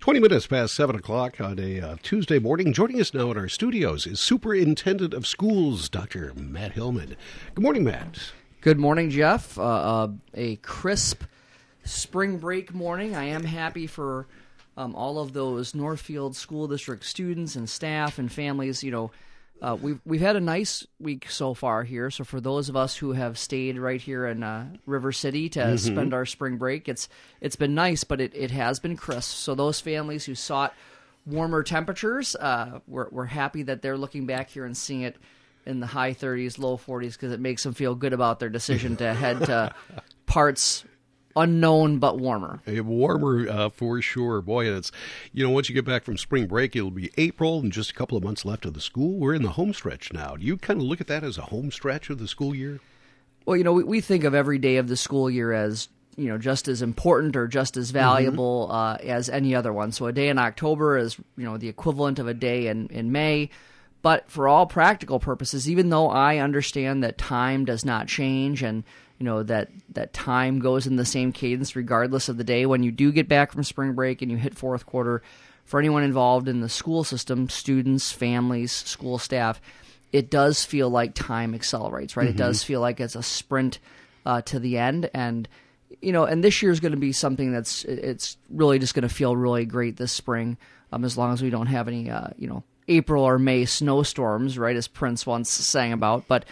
20 minutes past 7 o'clock on a uh, Tuesday morning. Joining us now in our studios is Superintendent of Schools, Dr. Matt Hillmann. Good morning, Matt. Good morning, Jeff. Uh, uh, a crisp spring break morning. I am happy for um, all of those Northfield School District students and staff and families. You know, uh, we've we've had a nice week so far here. So for those of us who have stayed right here in uh, River City to mm-hmm. spend our spring break, it's it's been nice, but it, it has been crisp. So those families who sought warmer temperatures, uh, we're we're happy that they're looking back here and seeing it in the high 30s, low 40s because it makes them feel good about their decision to head to parts unknown but warmer. warmer uh, for sure. Boy, it's you know once you get back from spring break, it'll be April and just a couple of months left of the school. We're in the home stretch now. Do you kind of look at that as a home stretch of the school year? Well, you know, we, we think of every day of the school year as you know just as important or just as valuable mm-hmm. uh, as any other one. So a day in October is you know the equivalent of a day in in May. But for all practical purposes, even though I understand that time does not change and you know that that time goes in the same cadence regardless of the day. When you do get back from spring break and you hit fourth quarter for anyone involved in the school system students families school staff it does feel like time accelerates right? Mm-hmm. it does feel like it's a sprint uh, to the end. And you know and this year is going to be something that's it's really just going to feel really great this spring um, as long as we don't have any uh, you know april or may snowstorms right as prince once sang about. But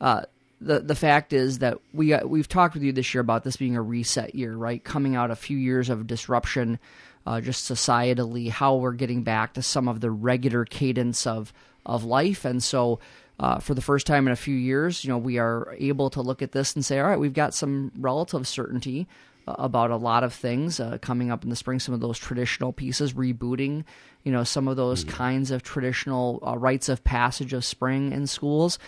uh, the the fact is that we uh, we've talked with you this year about this being a reset year, right? Coming out a few years of disruption, uh, just societally, how we're getting back to some of the regular cadence of of life, and so. Uh, for the first time in a few years, you know, we are able to look at this and say, all right, we've got some relative certainty about a lot of things uh, coming up in the spring. Some of those traditional pieces, rebooting, you know, some of those mm-hmm. kinds of traditional uh, rites of passage of spring in schools.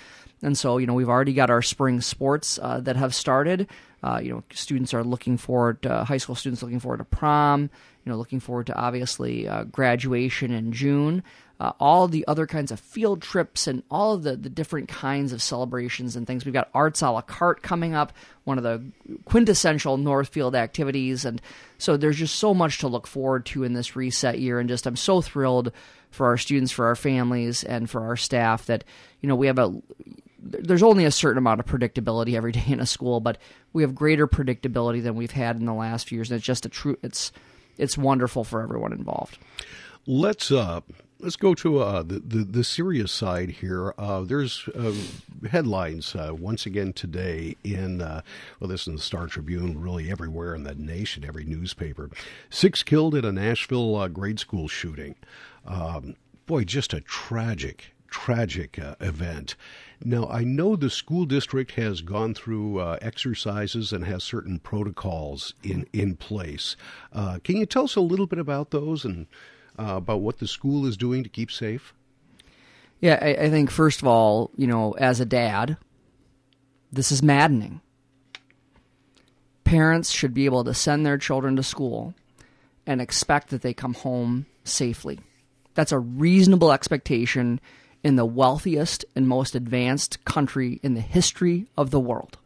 And so, you know, we've already got our spring sports uh, that have started. Uh, you know, students are looking forward to, high school students looking forward to prom, you know, looking forward to obviously uh, graduation in June. Uh, all the other kinds of field trips and all the, the different kinds of celebrations and things. We've got Arts a la carte coming up, one of the quintessential Northfield activities. And so there's just so much to look forward to in this reset year. And just, I'm so thrilled for our students, for our families, and for our staff that, you know, we have a there's only a certain amount of predictability every day in a school, but we have greater predictability than we've had in the last few years, and it's just a true. It's it's wonderful for everyone involved. Let's uh, let's go to uh, the, the, the serious side here. Uh, there's uh, headlines uh, once again today in uh, well, this is in the Star Tribune, really everywhere in the nation, every newspaper. Six killed in a Nashville uh, grade school shooting. Um, boy, just a tragic, tragic event. Now, I know the school district has gone through uh, exercises and has certain protocols in, in place. Uh, can you tell us a little bit about those and uh, about what the school is doing to keep safe? Yeah, I, I think, first of all, you know, as a dad, this is maddening. Parents should be able to send their children to school and expect that they come home safely. That's a reasonable expectation in the wealthiest and most advanced country in the history of the world.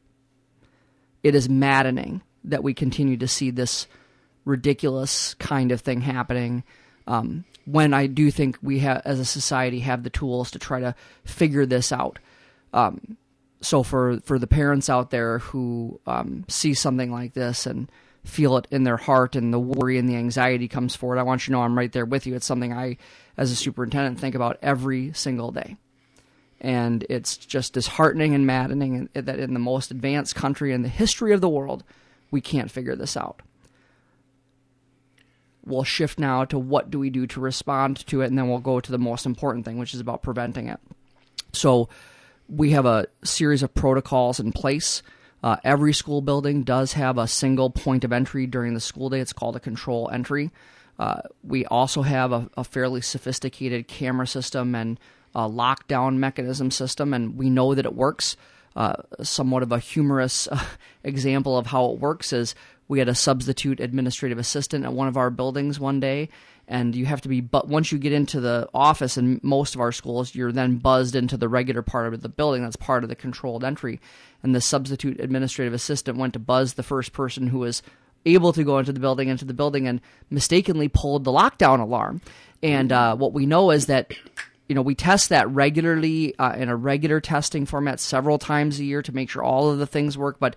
It is maddening that we continue to see this ridiculous kind of thing happening. Um, when I do think we have, as a society, have the tools to try to figure this out. Um, so for for the parents out there who um, see something like this and feel it in their heart and the worry and the anxiety comes forward, I want you to know I'm right there with you. It's something I as a superintendent think about every single day. And it's just disheartening and maddening that in the most advanced country in the history of the world, we can't figure this out. We'll shift now to what do we do to respond to it, and then we'll go to the most important thing, which is about preventing it. So, we have a series of protocols in place. Uh, every school building does have a single point of entry during the school day. It's called a control entry. Uh, we also have a, a, fairly sophisticated camera system and a lockdown mechanism system, and we know that it works. Uh, somewhat of a humorous uh, example of how it works is we had a substitute administrative assistant at one of our buildings one day, and you have to be but once you get into the office in most of our schools you're then buzzed into the regular part of the building that's part of the controlled entry and the substitute administrative assistant went to buzz the first person who was able to go into the building, into the building, and mistakenly pulled the lockdown alarm. And uh, what we know is that you know we test that regularly uh, in a regular testing format several times a year to make sure all of the things work. But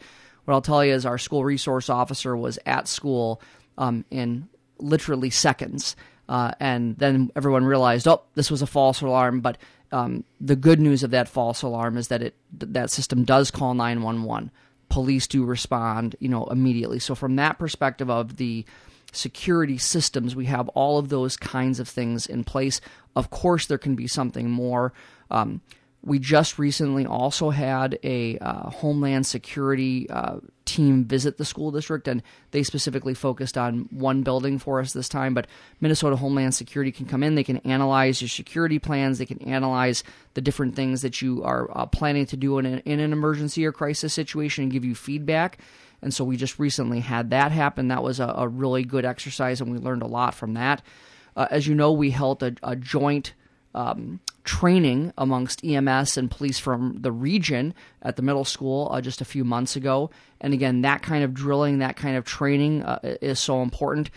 what I'll tell you is our school resource officer was at school um, in literally seconds. Uh, and then everyone realized, oh, this was a false alarm. But um, the good news of that false alarm is that it that system does call 911. Police do respond, you know, immediately. So from that perspective of the security systems, we have all of those kinds of things in place. Of course, there can be something more. Um, we just recently also had a uh, Homeland Security uh, team visit the school district, and they specifically focused on one building for us this time. But Minnesota Homeland Security can come in, they can analyze your security plans, they can analyze the different things that you are uh, planning to do in an, in an emergency or crisis situation and give you feedback. And so we just recently had that happen. That was a, a really good exercise, and we learned a lot from that. Uh, as you know, we held a, a joint um, training amongst EMS and police from the region at the middle school uh, just a few months ago. And again, that kind of drilling, that kind of training uh, is so important.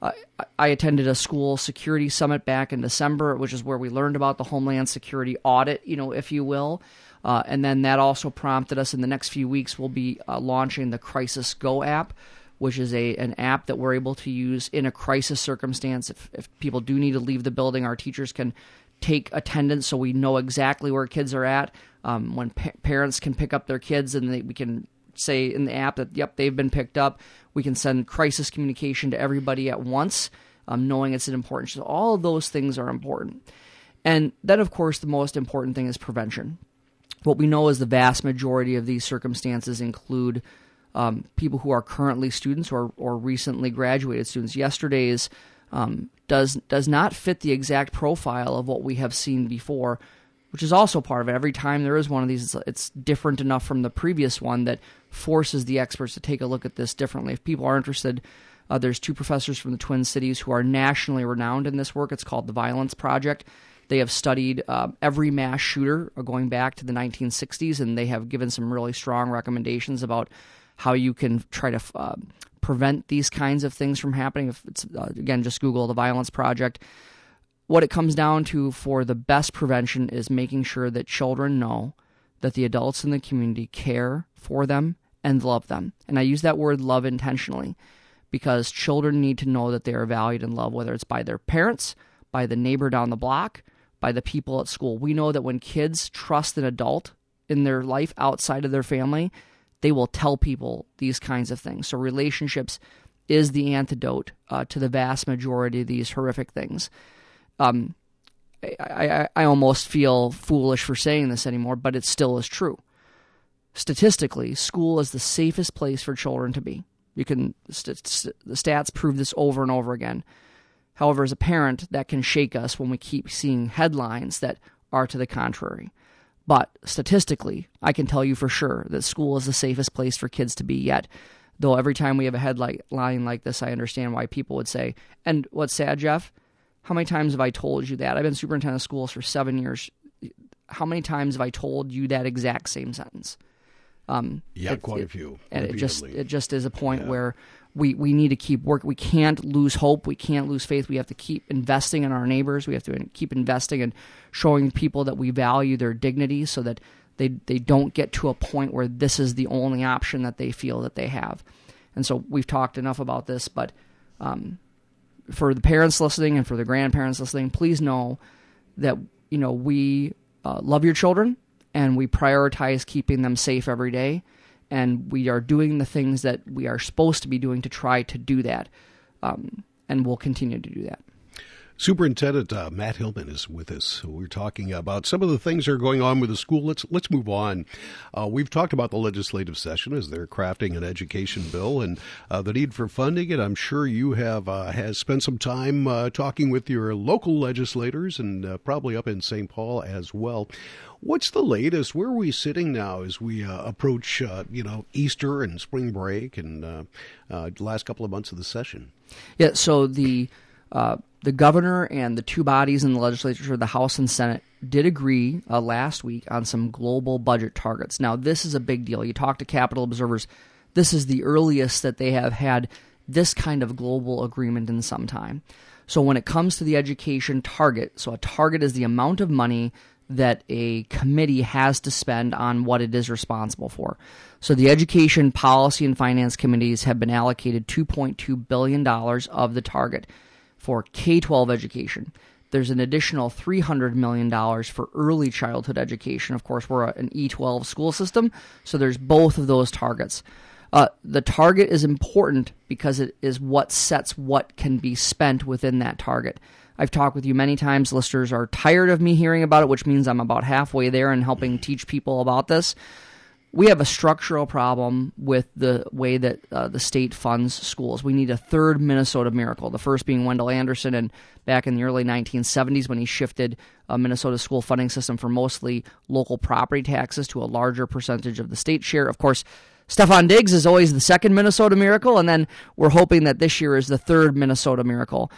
Uh, I attended a school security summit back in December, which is where we learned about the Homeland Security audit, you know, if you will. Uh, and then that also prompted us in the next few weeks, we'll be uh, launching the Crisis Go app, which is a an app that we're able to use in a crisis circumstance. If, if people do need to leave the building, our teachers can take attendance so we know exactly where kids are at. Um, when pa- parents can pick up their kids and they, we can say in the app that, yep, they've been picked up. We can send crisis communication to everybody at once, um, knowing it's an important. So all of those things are important. And then, of course, the most important thing is prevention. What we know is the vast majority of these circumstances include um, people who are currently students or, or recently graduated students. Yesterday's um, does does not fit the exact profile of what we have seen before, which is also part of it. Every time there is one of these, it's, it's different enough from the previous one that forces the experts to take a look at this differently. If people are interested, uh, there's two professors from the Twin Cities who are nationally renowned in this work. It's called the Violence Project. They have studied uh, every mass shooter going back to the 1960s, and they have given some really strong recommendations about how you can try to uh, prevent these kinds of things from happening. If it's uh, again, just Google the Violence Project. What it comes down to for the best prevention is making sure that children know that the adults in the community care for them and love them. And I use that word love intentionally because children need to know that they are valued and loved, whether it's by their parents, by the neighbor down the block, by the people at school. We know that when kids trust an adult in their life outside of their family, they will tell people these kinds of things. So relationships is the antidote uh, to the vast majority of these horrific things. Um, I, I, I almost feel foolish for saying this anymore, but it still is true. Statistically, school is the safest place for children to be. You can st- st- the stats prove this over and over again. However, as a parent, that can shake us when we keep seeing headlines that are to the contrary. But statistically, I can tell you for sure that school is the safest place for kids to be yet. Though every time we have a headline like this, I understand why people would say, and what's sad, Jeff? How many times have I told you that? I've been superintendent of schools for seven years. How many times have I told you that exact same sentence? Um, yeah, it, quite it, a few. And it just it just is a point yeah. where we, we need to keep work. We can't lose hope. We can't lose faith. We have to keep investing in our neighbors. We have to keep investing and showing people that we value their dignity, so that they they don't get to a point where this is the only option that they feel that they have. And so we've talked enough about this, but um, for the parents listening and for the grandparents listening, please know that you know we uh, love your children and we prioritize keeping them safe every day and we are doing the things that we are supposed to be doing to try to do that. Um, and we'll continue to do that. Superintendent uh, Matt Hillmann is with us. We're talking about some of the things that are going on with the school. Let's let's move on. Uh, we've talked about the legislative session as they're crafting an education bill and uh, the need for funding. And I'm sure you have uh, has spent some time uh, talking with your local legislators and uh, probably up in St. Paul as well. What's the latest? Where are we sitting now as we approach you know Easter and spring break and last couple of months of the session? Yeah. So the uh, the governor and the two bodies in the legislature, the House and Senate, did agree uh, last week on some global budget targets. Now, this is a big deal. You talk to Capitol observers, this is the earliest that they have had this kind of global agreement in some time. So when it comes to the education target, so a target is the amount of money that a committee has to spend on what it is responsible for. So the education policy and finance committees have been allocated 2.2 billion dollars of the target for K-12 education. There's an additional $300 million for early childhood education. Of course, we're an E12 school system, so there's both of those targets. Uh, the target is important because it is what sets what can be spent within that target. I've talked with you many times. Listeners are tired of me hearing about it, which means I'm about halfway there and helping teach people about this. We have a structural problem with the way that uh, the state funds schools. We need a third Minnesota miracle. The first being Wendell Anderson, and back in the early 1970s when he shifted a Minnesota school funding system from mostly local property taxes to a larger percentage of the state share. Of course, Stefon Diggs is always the second Minnesota miracle, and then we're hoping that this year is the third Minnesota miracle.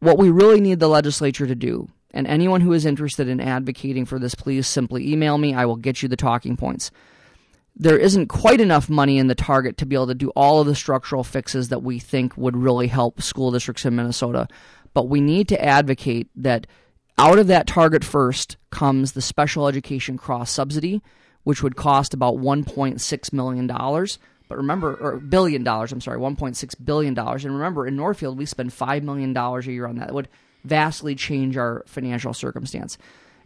What we really need the legislature to do, and anyone who is interested in advocating for this, please simply email me. I will get you the talking points. There isn't quite enough money in the target to be able to do all of the structural fixes that we think would really help school districts in Minnesota. But we need to advocate that out of that target first comes the special education cross subsidy which would cost about $1.6 million. But remember, or billion dollars, I'm sorry, $1.6 billion. And remember, in Northfield, we spend $5 million a year on that. It would vastly change our financial circumstance.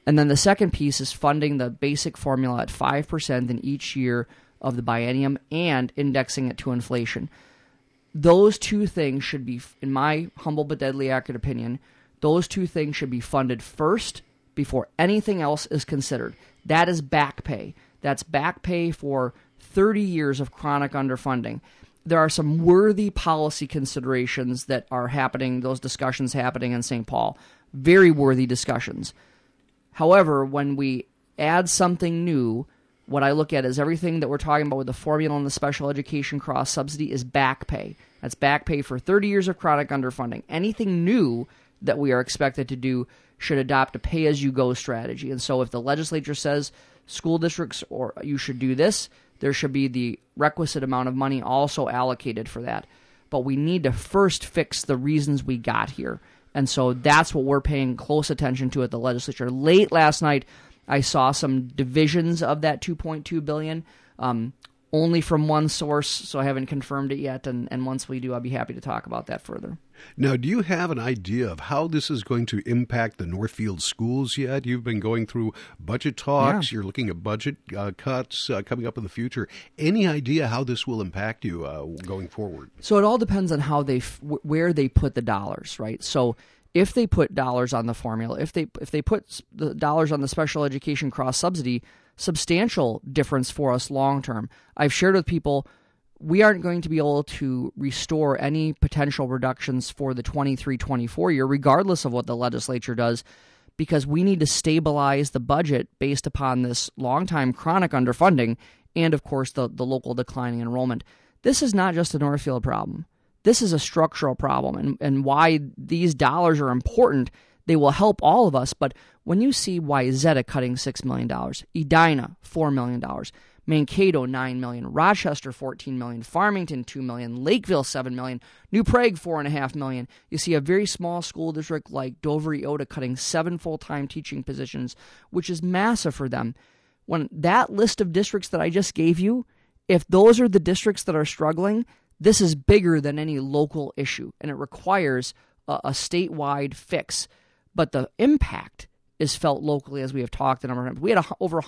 And then the second piece is funding the basic formula at 5% in each year of the biennium and indexing it to inflation. Those two things should be, in my humble but deadly accurate opinion, those two things should be funded first before anything else is considered. That is back pay. That's back pay for 30 years of chronic underfunding. There are some worthy policy considerations that are happening, those discussions happening in St. Paul. Very worthy discussions. However, when we add something new, what I look at is everything that we're talking about with the formula and the special education cross subsidy is back pay. That's back pay for 30 years of chronic underfunding. Anything new that we are expected to do should adopt a pay as you go strategy. And so if the legislature says school districts or you should do this, there should be the requisite amount of money also allocated for that. But we need to first fix the reasons we got here. And so that's what we're paying close attention to at the legislature. Late last night, I saw some divisions of that 2.2 billion. Um, only from one source, so I haven't confirmed it yet. And, and once we do, I'll be happy to talk about that further. Now, do you have an idea of how this is going to impact the Northfield schools yet? You've been going through budget talks, yeah. you're looking at budget uh, cuts uh, coming up in the future. Any idea how this will impact you uh, going forward? So it all depends on how they, f- where they put the dollars, right? So if they put dollars on the formula, if they if they put the dollars on the special education cross subsidy, substantial difference for us long term. I've shared with people we aren't going to be able to restore any potential reductions for the 23 24 year, regardless of what the legislature does, because we need to stabilize the budget based upon this long-time chronic underfunding and, of course, the, the local declining enrollment. This is not just a Northfield problem. This is a structural problem, and, and why these dollars are important they will help all of us. But when you see Wayzata cutting $6 million, Edina, $4 million, Mankato, 9 million, Rochester, 14 million, Farmington, 2 million, Lakeville, 7 million, New Prague, 4.5 million, you see a very small school district like Dover Eyota cutting seven full time teaching positions, which is massive for them. When that list of districts that I just gave you, if those are the districts that are struggling, this is bigger than any local issue, and it requires a, a statewide fix but the impact is felt locally as we have talked a number of times. We had a, over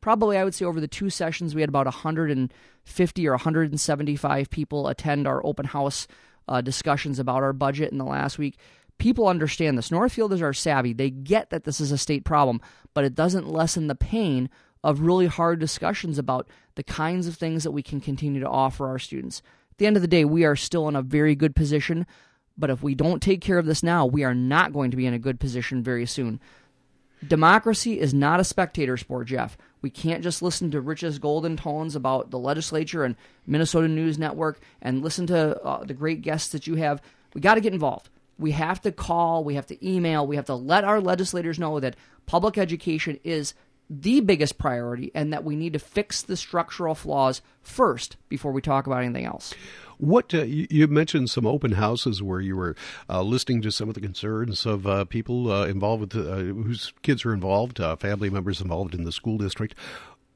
probably I would say over the two sessions we had about 150 or 175 people attend our open house uh, discussions about our budget in the last week. People understand this. Northfielders are savvy. They get that this is a state problem, but it doesn't lessen the pain of really hard discussions about the kinds of things that we can continue to offer our students. At the end of the day, we are still in a very good position but if we don't take care of this now, we are not going to be in a good position very soon. Democracy is not a spectator sport, Jeff. We can't just listen to Rich's golden tones about the legislature and Minnesota News Network and listen to uh, the great guests that you have. We got to get involved. We have to call, we have to email, we have to let our legislators know that public education is the biggest priority and that we need to fix the structural flaws first before we talk about anything else. What uh, you, you, mentioned some open houses where you were uh, listening to some of the concerns of uh, people uh, involved with uh, whose kids are involved, uh, family members involved in the school district.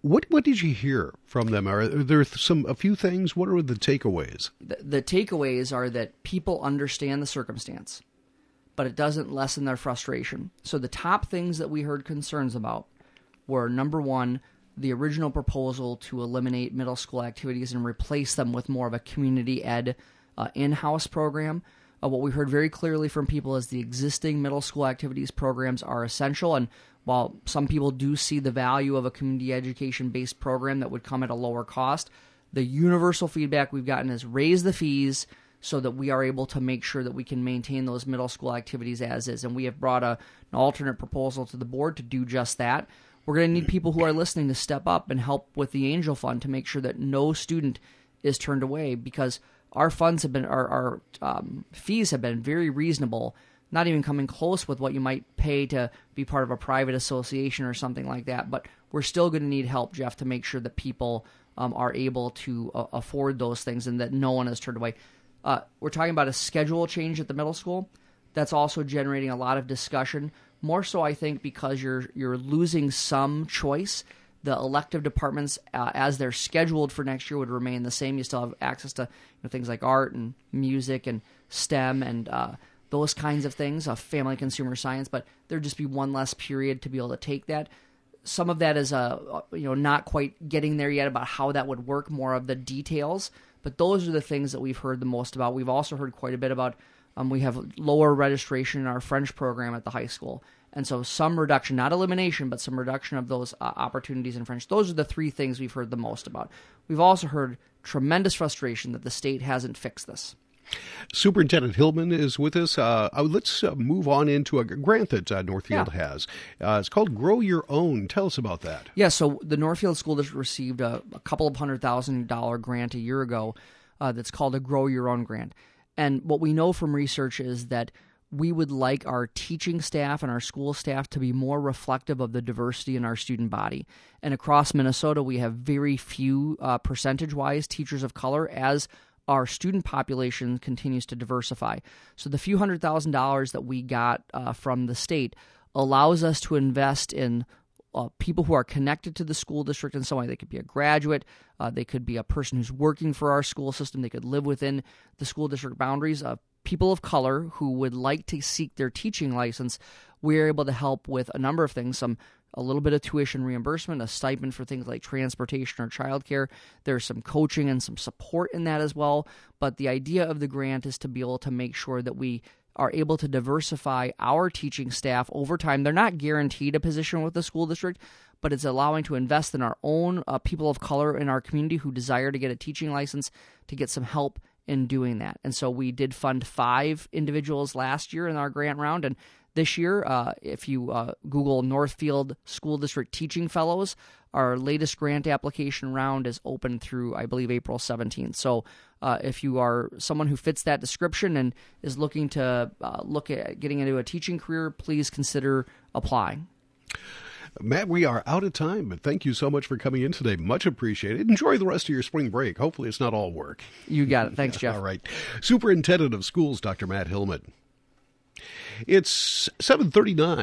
What what did you hear from them? Are there some a few things? What are the takeaways? The, the takeaways are that people understand the circumstance, but it doesn't lessen their frustration. So the top things that we heard concerns about were number one, the original proposal to eliminate middle school activities and replace them with more of a community ed uh, in house program. Uh, what we heard very clearly from people is the existing middle school activities programs are essential. And while some people do see the value of a community education based program that would come at a lower cost, the universal feedback we've gotten is raise the fees so that we are able to make sure that we can maintain those middle school activities as is. And we have brought a, an alternate proposal to the board to do just that. We're going to need people who are listening to step up and help with the Angel Fund to make sure that no student is turned away because our funds have been, our, our um, fees have been very reasonable, not even coming close with what you might pay to be part of a private association or something like that. But we're still going to need help, Jeff, to make sure that people um, are able to uh, afford those things and that no one is turned away. Uh, we're talking about a schedule change at the middle school. That's also generating a lot of discussion more so, I think, because you're you're losing some choice. The elective departments, uh, as they're scheduled for next year, would remain the same. You still have access to you know, things like art and music and STEM and uh, those kinds of things, uh, family consumer science. But there'd just be one less period to be able to take that. Some of that is uh, you know not quite getting there yet about how that would work. More of the details, but those are the things that we've heard the most about. We've also heard quite a bit about um, we have lower registration in our French program at the high school. And so some reduction, not elimination, but some reduction of those uh, opportunities in French. Those are the three things we've heard the most about. We've also heard tremendous frustration that the state hasn't fixed this. Superintendent Hillmann is with us. Uh, uh let's uh, move on into a grant that uh, Northfield yeah. has. Uh, it's called Grow Your Own. Tell us about that. Yeah, so the Northfield School District received a, a couple of hundred thousand dollar grant a year ago uh, that's called a Grow Your Own grant. And what we know from research is that we would like our teaching staff and our school staff to be more reflective of the diversity in our student body. And across Minnesota, we have very few uh, percentage wise teachers of color as our student population continues to diversify. So the few hundred thousand dollars that we got uh, from the state allows us to invest in uh, people who are connected to the school district in some way. They could be a graduate, uh, they could be a person who's working for our school system, they could live within the school district boundaries. Uh, people of color who would like to seek their teaching license, we're able to help with a number of things. Some a little bit of tuition reimbursement, a stipend for things like transportation or childcare. There's some coaching and some support in that as well. But the idea of the grant is to be able to make sure that we are able to diversify our teaching staff over time. They're not guaranteed a position with the school district, but it's allowing to invest in our own uh, people of color in our community who desire to get a teaching license to get some help in doing that. And so we did fund five individuals last year in our grant round. And this year, uh, if you uh, Google Northfield School District Teaching Fellows, our latest grant application round is open through, I believe, April 17th. So uh, if you are someone who fits that description and is looking to uh, look at getting into a teaching career, please consider applying. Matt, we are out of time, but thank you so much for coming in today. Much appreciated. Enjoy the rest of your spring break. Hopefully, it's not all work. You got it. Thanks, Jeff. all right. Superintendent of Schools, Dr. Matt Hillmann. It's 739.